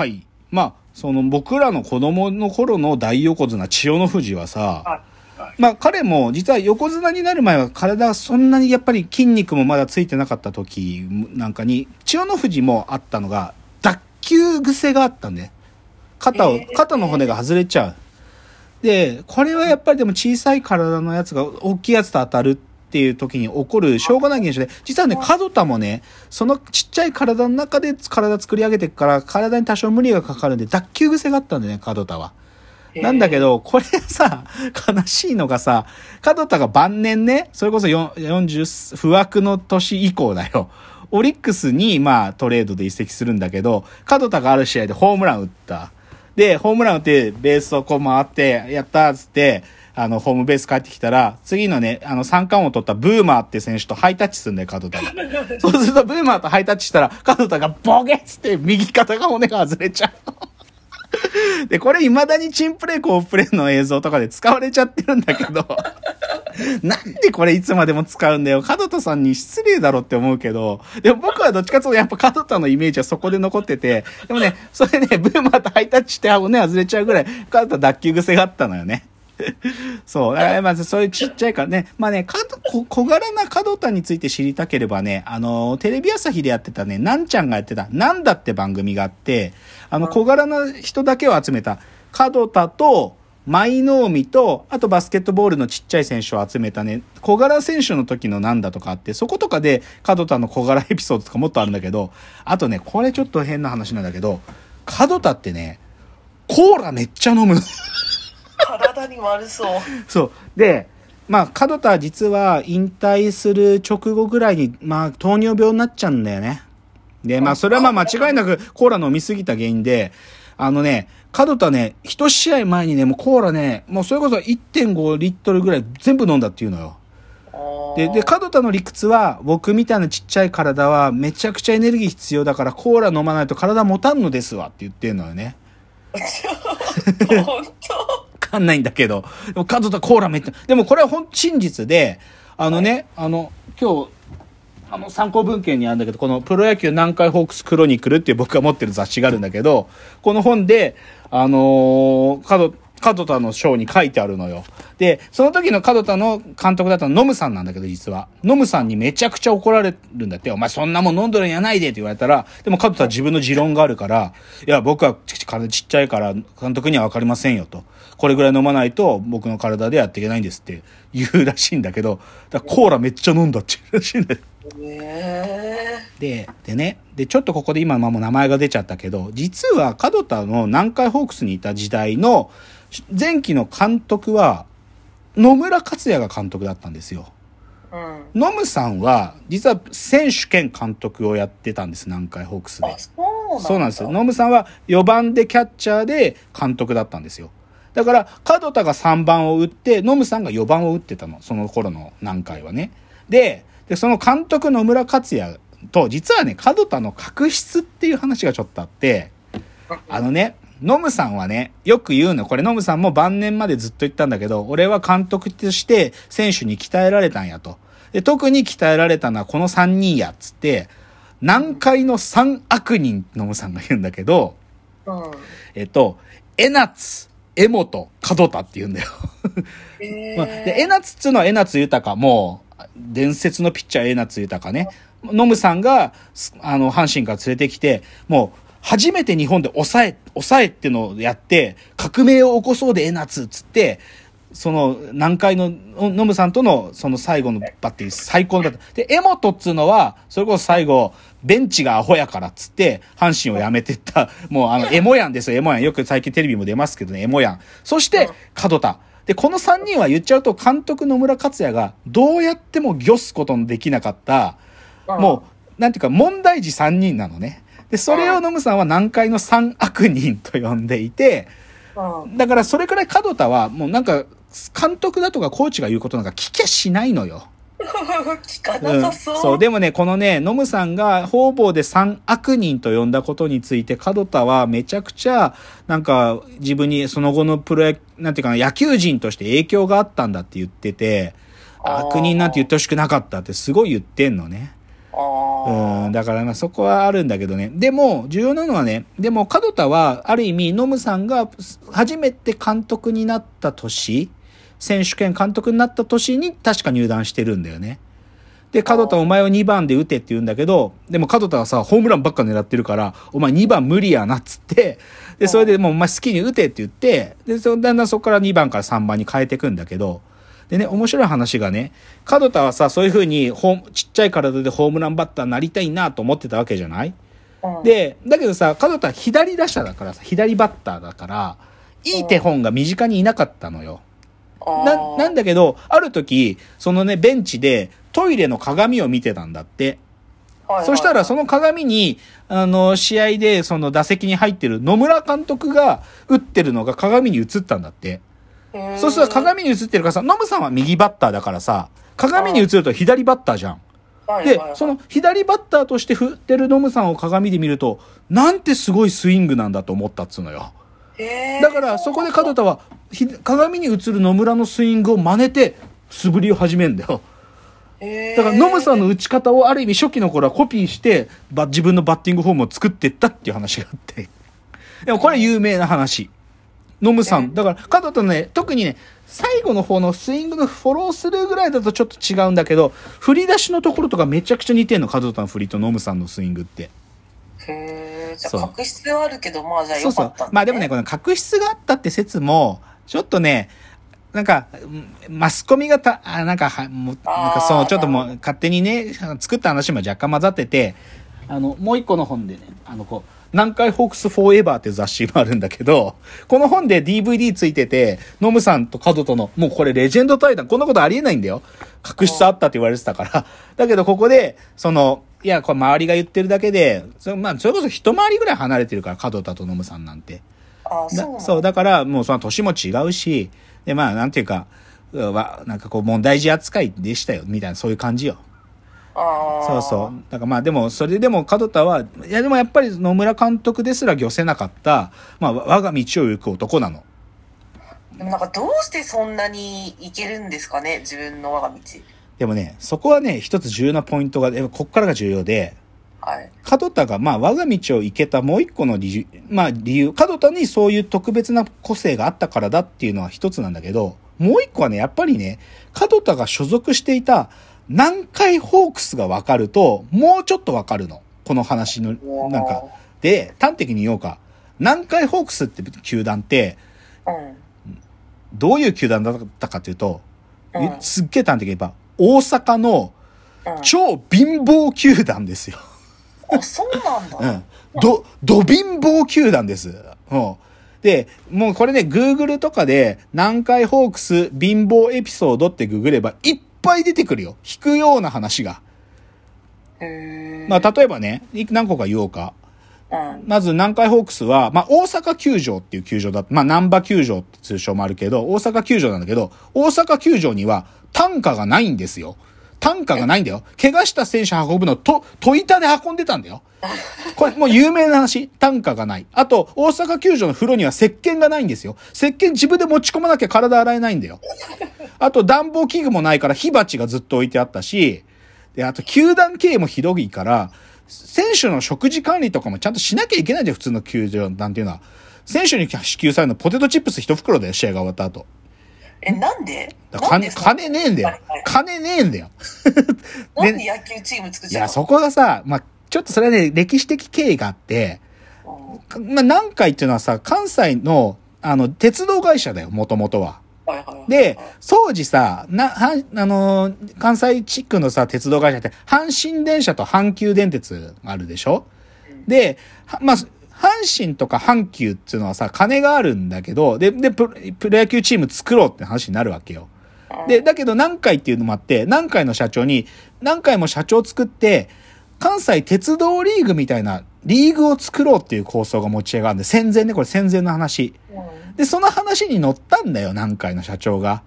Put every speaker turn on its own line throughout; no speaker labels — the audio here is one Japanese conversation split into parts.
はい。まあ、その僕らの子供の頃の大横綱千代の富士はさ、まあ彼も実は横綱になる前は体そんなにやっぱり筋肉もまだついてなかった時なんかに、千代の富士もあったのが、脱臼癖があったんで、肩を
え、ー
肩の骨が外れちゃう。で、これはやっぱりでも小さい体のやつが大きいやつと当たるっていう時に起こるしょうがない現象で、実はね、角田もね、そのちっちゃい体の中で体作り上げていくから、体に多少無理がかかるんで、脱臼癖があったんだよね、角田は。なんだけど、これさ、悲しいのがさ、角田が晩年ね、それこそよ40、不惑の年以降だよ。オリックスに、まあ、トレードで移籍するんだけど、角田がある試合でホームラン打った。で、ホームラン打って、ベースをこう回って、やったーっつって、あの、ホームベース帰ってきたら、次のね、あの、三冠を取ったブーマーって選手とハイタッチするんだよ、角田が。そうすると、ブーマーとハイタッチしたら、角田がボケっつって、右肩が骨が外れちゃう。で、これ未だにチンプレー、コープレーの映像とかで使われちゃってるんだけど、なんでこれいつまでも使うんだよ。角田さんに失礼だろって思うけど、でも僕はどっちかというとやっぱ角田のイメージはそこで残ってて、でもね、それね、ブーマーとハイタッチして骨外れちゃうぐらい、角田脱臼癖があったのよね。そう。だからまずそういうちっちゃいからね。まあね、か小小柄な角田について知りたければね、あの、テレビ朝日でやってたね、なんちゃんがやってた、なんだって番組があって、あの、小柄な人だけを集めた、角田と、舞の海と、あとバスケットボールのちっちゃい選手を集めたね、小柄選手の時のなんだとかあって、そことかで角田の小柄エピソードとかもっとあるんだけど、あとね、これちょっと変な話なんだけど、角田ってね、コーラめっちゃ飲むの。
体に悪そう。
そう。で、まあ、角田は実は引退する直後ぐらいに、まあ、糖尿病になっちゃうんだよね。で、まあ、それはまあ、間違いなくコーラ飲みすぎた原因で、あのね、角田ね、一試合前にね、もうコーラね、もうそれこそ1.5リットルぐらい全部飲んだっていうのよ。で、で、角田の理屈は、僕みたいなちっちゃい体はめちゃくちゃエネルギー必要だからコーラ飲まないと体持たんのですわって言ってんのよね。
本当
わかんないんだけど。でも、カズとコーラめっちゃ、でもこれはほん、真実で、あのね、あの、今日、あの、参考文献にあるんだけど、このプロ野球南海ホークスクロニクルっていう僕が持ってる雑誌があるんだけど、この本で、あのー、角、角田の章に書いてあるのよ。で、その時の角田の監督だったのノムさんなんだけど、実は。ノムさんにめちゃくちゃ怒られるんだって。お前そんなもん飲んどるんやないでって言われたら、でも角田は自分の持論があるから、いや、僕はち体ちっちゃいから監督にはわかりませんよと。これぐらい飲まないと僕の体でやっていけないんですって言うらしいんだけど、だコーラめっちゃ飲んだって言うらしいんだよ。
え
で、でね、で、ちょっとここで今、まあもう名前が出ちゃったけど、実は角田の南海ホークスにいた時代の前期の監督は、野村克也が監督だったんですよ。
うん。
ノムさんは、実は選手兼監督をやってたんです、南海ホークスで
あ、。そうなんだ。
そうなんですよ。ノムさんは4番でキャッチャーで監督だったんですよ。だから、角田が3番を打って、ノムさんが4番を打ってたの。その頃の南海はね。で、でその監督野村克也と、実はね、角田の確執っていう話がちょっとあって、あのね、ノムさんはね、よく言うの。これノムさんも晩年までずっと言ったんだけど、俺は監督として選手に鍛えられたんやと。で、特に鍛えられたのはこの3人や、っつって、南海の3悪人、ノムさんが言うんだけど、
うん。
えっと、江夏、江本、門田って言うんだよ。
え
まあで、江夏っつうのは江夏豊、もう、伝説のピッチャー江夏豊ね。ノムさんが、すあの、阪神から連れてきて、もう、初めて日本で抑え、抑えってのをやって、革命を起こそうで江夏っつって、その、南海のノムさんとの、その最後のバッテリー、最高のバッテリー。で、江本っつうのは、それこそ最後、ベンチがアホやからっつって、阪神を辞めてった、もうあの、エモヤンですよ、エモヤン。よく最近テレビも出ますけどね、エモヤン。そして、門田。で、この3人は言っちゃうと、監督野村克也が、どうやってもギョすことのできなかった、もう、なんていうか、問題児3人なのね。で、それをノムさんは南海の3悪人と呼んでいて、
うん。
だからそれくらい門田は、もうなんか、監督だとかコーチが言うことなんか聞きゃしないのよ。
聞か
うん、
なさそう。
そう。でもね、このね、ノムさんが方々で三悪人と呼んだことについて、門田はめちゃくちゃ、なんか、自分にその後のプロ野、なんていうかな、野球人として影響があったんだって言ってて、悪人なんて言ってほしくなかったってすごい言ってんのね。うん、だからまあそこはあるんだけどね。でも、重要なのはね、でも門田は、ある意味、ノムさんが初めて監督になった年、選手権監督になった年に確か入団してるんだよね。で、門田お前は2番で打てって言うんだけど、でも門田はさ、ホームランばっか狙ってるから、お前2番無理やなっつって、で、それでもうお前好きに打てって言って、で、そだんだんそこから2番から3番に変えていくんだけど、でね、面白い話がね、門田はさ、そういう風にホちっちゃい体でホームランバッターになりたいなと思ってたわけじゃない？
うん
で、だけどさ、門田は左打者だからさ、左バッターだから、いい手本が身近にいなかったのよ。な、なんだけど、ある時、そのね、ベンチでトイレの鏡を見てたんだって。そしたらその鏡に、あの、試合でその打席に入ってる野村監督が打ってるのが鏡に映ったんだって。
の
そうすると鏡に映ってるからさ、ノムさんは右バッターだからさ、鏡に映ると左バッターじゃん。で、その左バッターとして振ってるノムさんを鏡で見ると、なんてすごいスイングなんだと思ったっつうのよ。だからそこで門田はひ鏡に映る野村のスイングを真似て素振りを始めんだよ。だからノムさんの打ち方をある意味初期の頃はコピーしてば自分のバッティングフォームを作っていったっていう話があって。でもこれ有名な話。ノムさん。だから門田のね、特にね、最後の方のスイングのフォロースルーぐらいだとちょっと違うんだけど、振り出しのところとかめちゃくちゃ似てんの、門田の振りとノムさんのスイングって。
へえ、じゃ
そう
あ確執はあるけど、まあじゃあ
そうそう
よかったんだ、。
まあでもね、この確執があったって説も、ちょっとね、なんか、うんマスコミがた、あなんかは、もう、なんかそう、ちょっともう勝手にね、作った話も若干混ざってて、あの、もう一個の本でね、あの、こう、南海ホークスフォーエバーっていう雑誌もあるんだけど、この本で DVD ついてて、ノムさんと角との、もうこれレジェンド対談、こんなことありえないんだよ。確執あったって言われてたから。だけどここで、その、いや、これ周りが言ってるだけで、そまあ、それこそ一回りぐらい離れてるから、角田とノムさんなんて。
あそう
そう、だから、もうその年も違うし、で、まあ、なんていうか、うわ、なんかこう、問題児扱いでしたよ、みたいな、そういう感じよ。そうそう。だからまあ、でも、それでも、門田は、いや、でもやっぱり野村監督ですら御せなかった、まあ、我が道を行く男なの。
でもなんかどうしてそんなにいけるんですかね、自分の我が道。
でもね、そこはね、一つ重要なポイントが、やっぱこっからが重要で、
はい。
門田が、まあ、我が道を行けたもう一個の理由、まあ、理由、門田にそういう特別な個性があったからだっていうのは一つなんだけど、もう一個はね、やっぱりね、門田が所属していた南海ホークスが分かると、もうちょっと分かるの。この話の、なんか。で、端的に言おうか。南海ホークスって球団って、
うん。
どういう球団だったかというと、
うん
すっげえ端的に言えば、大阪の
うん。
超貧乏球団ですよ。
あ、そうなんだ。
うん。ど、ど貧乏球団です。うん。で、もうこれね、Google とかで、南海ホークス貧乏エピソードってググれば、いっぱい出てくるよ。引くような話が。まあ、例えばね、い何個か言おうか。
うん。
まず南海ホークスは、まあ、大阪球場っていう球場だ。まあ、南波球場って通称もあるけど、大阪球場なんだけど、大阪球場には単価がないんですよ。単価がないんだよ。怪我した選手運ぶのと、トイタで運んでたんだよ。これもう有名な話。単価がない。あと、大阪球場の風呂には石鹸がないんですよ。石鹸自分で持ち込まなきゃ体洗えないんだよ。あと、暖房器具もないから火鉢がずっと置いてあったし、で、あと、球団経営もひどいから、選手の食事管理とかもちゃんとしなきゃいけないじゃん、普通の球場なんていうのは。選手に支給されるのポテトチップス一袋だよ、試合が終わった後。
え、なんで？
金、金ねえんだよ。金ねえんだよ。
なんで野球チーム作っ
いや、
ちゃうの？
そこがさ、まあ、ちょっとそれはね、歴史的経緯があって、かまあ、南海っていうのはさ、関西の、あの、鉄道会社だよ、もともとは。
はいはいはい。
で、当時さ、な、はあのー関西地区のさ、鉄道会社って、阪神電車と阪急電鉄があるでしょ？で、はまあ、阪神とか阪急っていうのはさ、金があるんだけど、で、で、ププロ野球チーム作ろうって話になるわけよ。で、だけど南海っていうのもあって、南海の社長に、南海も社長作って、関西鉄道リーグみたいなリーグを作ろうっていう構想が持ち上がるんで、戦前ね、これ戦前の話。
うん
で、その話に乗ったんだよ、南海の社長が。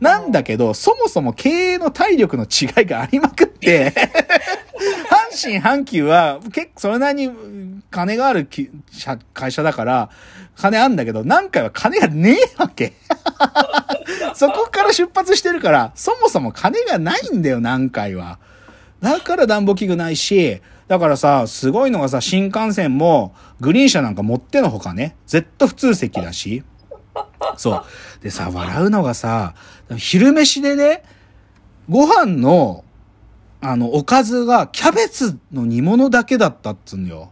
なんだけど、そもそも経営の体力の違いがありまくって、阪神阪急は結構それなりにうん金があるき社会社だから、金あんだけど、南海は金がねえわけ。そこから出発してるから、そもそも金がないんだよ、南海は。だから暖房器具ないし、だからさ、すごいのがさ、新幹線も、グリーン車なんか持ってのほかね、Z 普通席だし。そう。でさ、笑うのがさ、昼飯でね、ご飯の、あの、おかずがキャベツの煮物だけだったっつうんよ。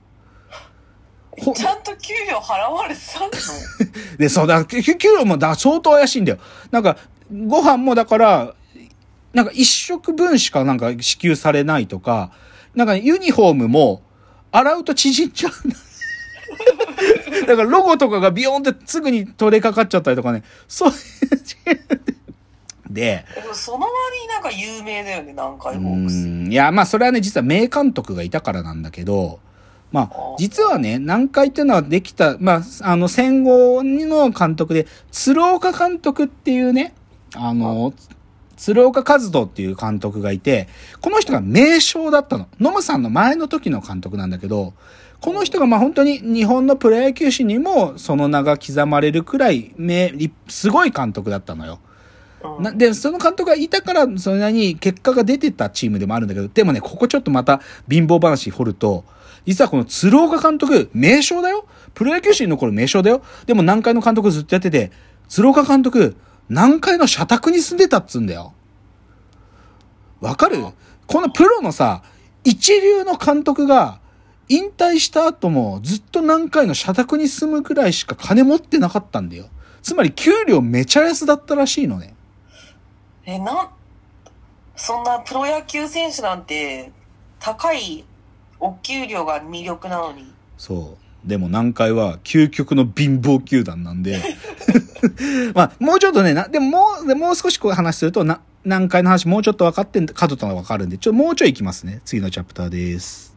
ほ
ちゃんと給料払われてたの？
で、そうだ、給給料もだ相当怪しいんだよ。なんか、ご飯もだから、なんか一食分しかなんか支給されないとか、なんかユニフォームも洗うと縮んじゃうんだ。だからロゴとかがビヨーンってすぐに取れかかっちゃったりとかね。そういう。で、
その割になんか有名だよね、南
う
海ホークス。
いや、まあそれはね、実は名監督がいたからなんだけど、まあ、実はね、南海っていうのはできた、まあ、あの、戦後の監督で、鶴岡監督っていうね、あの、鶴岡和人っていう監督がいて、この人が名将だったの。ノムさんの前の時の監督なんだけど、この人がまあ本当に日本のプロ野球史にもその名が刻まれるくらい名、すごい監督だったのよ。
うん
なで、その監督がいたから、それなりに結果が出てたチームでもあるんだけど、でもね、ここちょっとまた貧乏話掘ると、実はこの鶴岡監督、名将だよプロ野球史に残る名将だよでも南海の監督ずっとやってて、鶴岡監督、南海の社宅に住んでたっつうんだよ。わかる？このプロのさ、一流の監督が、引退した後もずっと南海の社宅に住むくらいしか金持ってなかったんだよ。つまり給料めちゃ安だったらしいのね。
え、なん、そんなプロ野球選手なんて、高いお給料が魅力なのに。
そう。でも南海は究極の貧乏球団なんで。まあ、もうちょっとね、な、でももう、もう少しこう話すると、な、南海の話もうちょっと分かってん、角田が分かるんで、ちょ、もうちょい行きますね。次のチャプターです。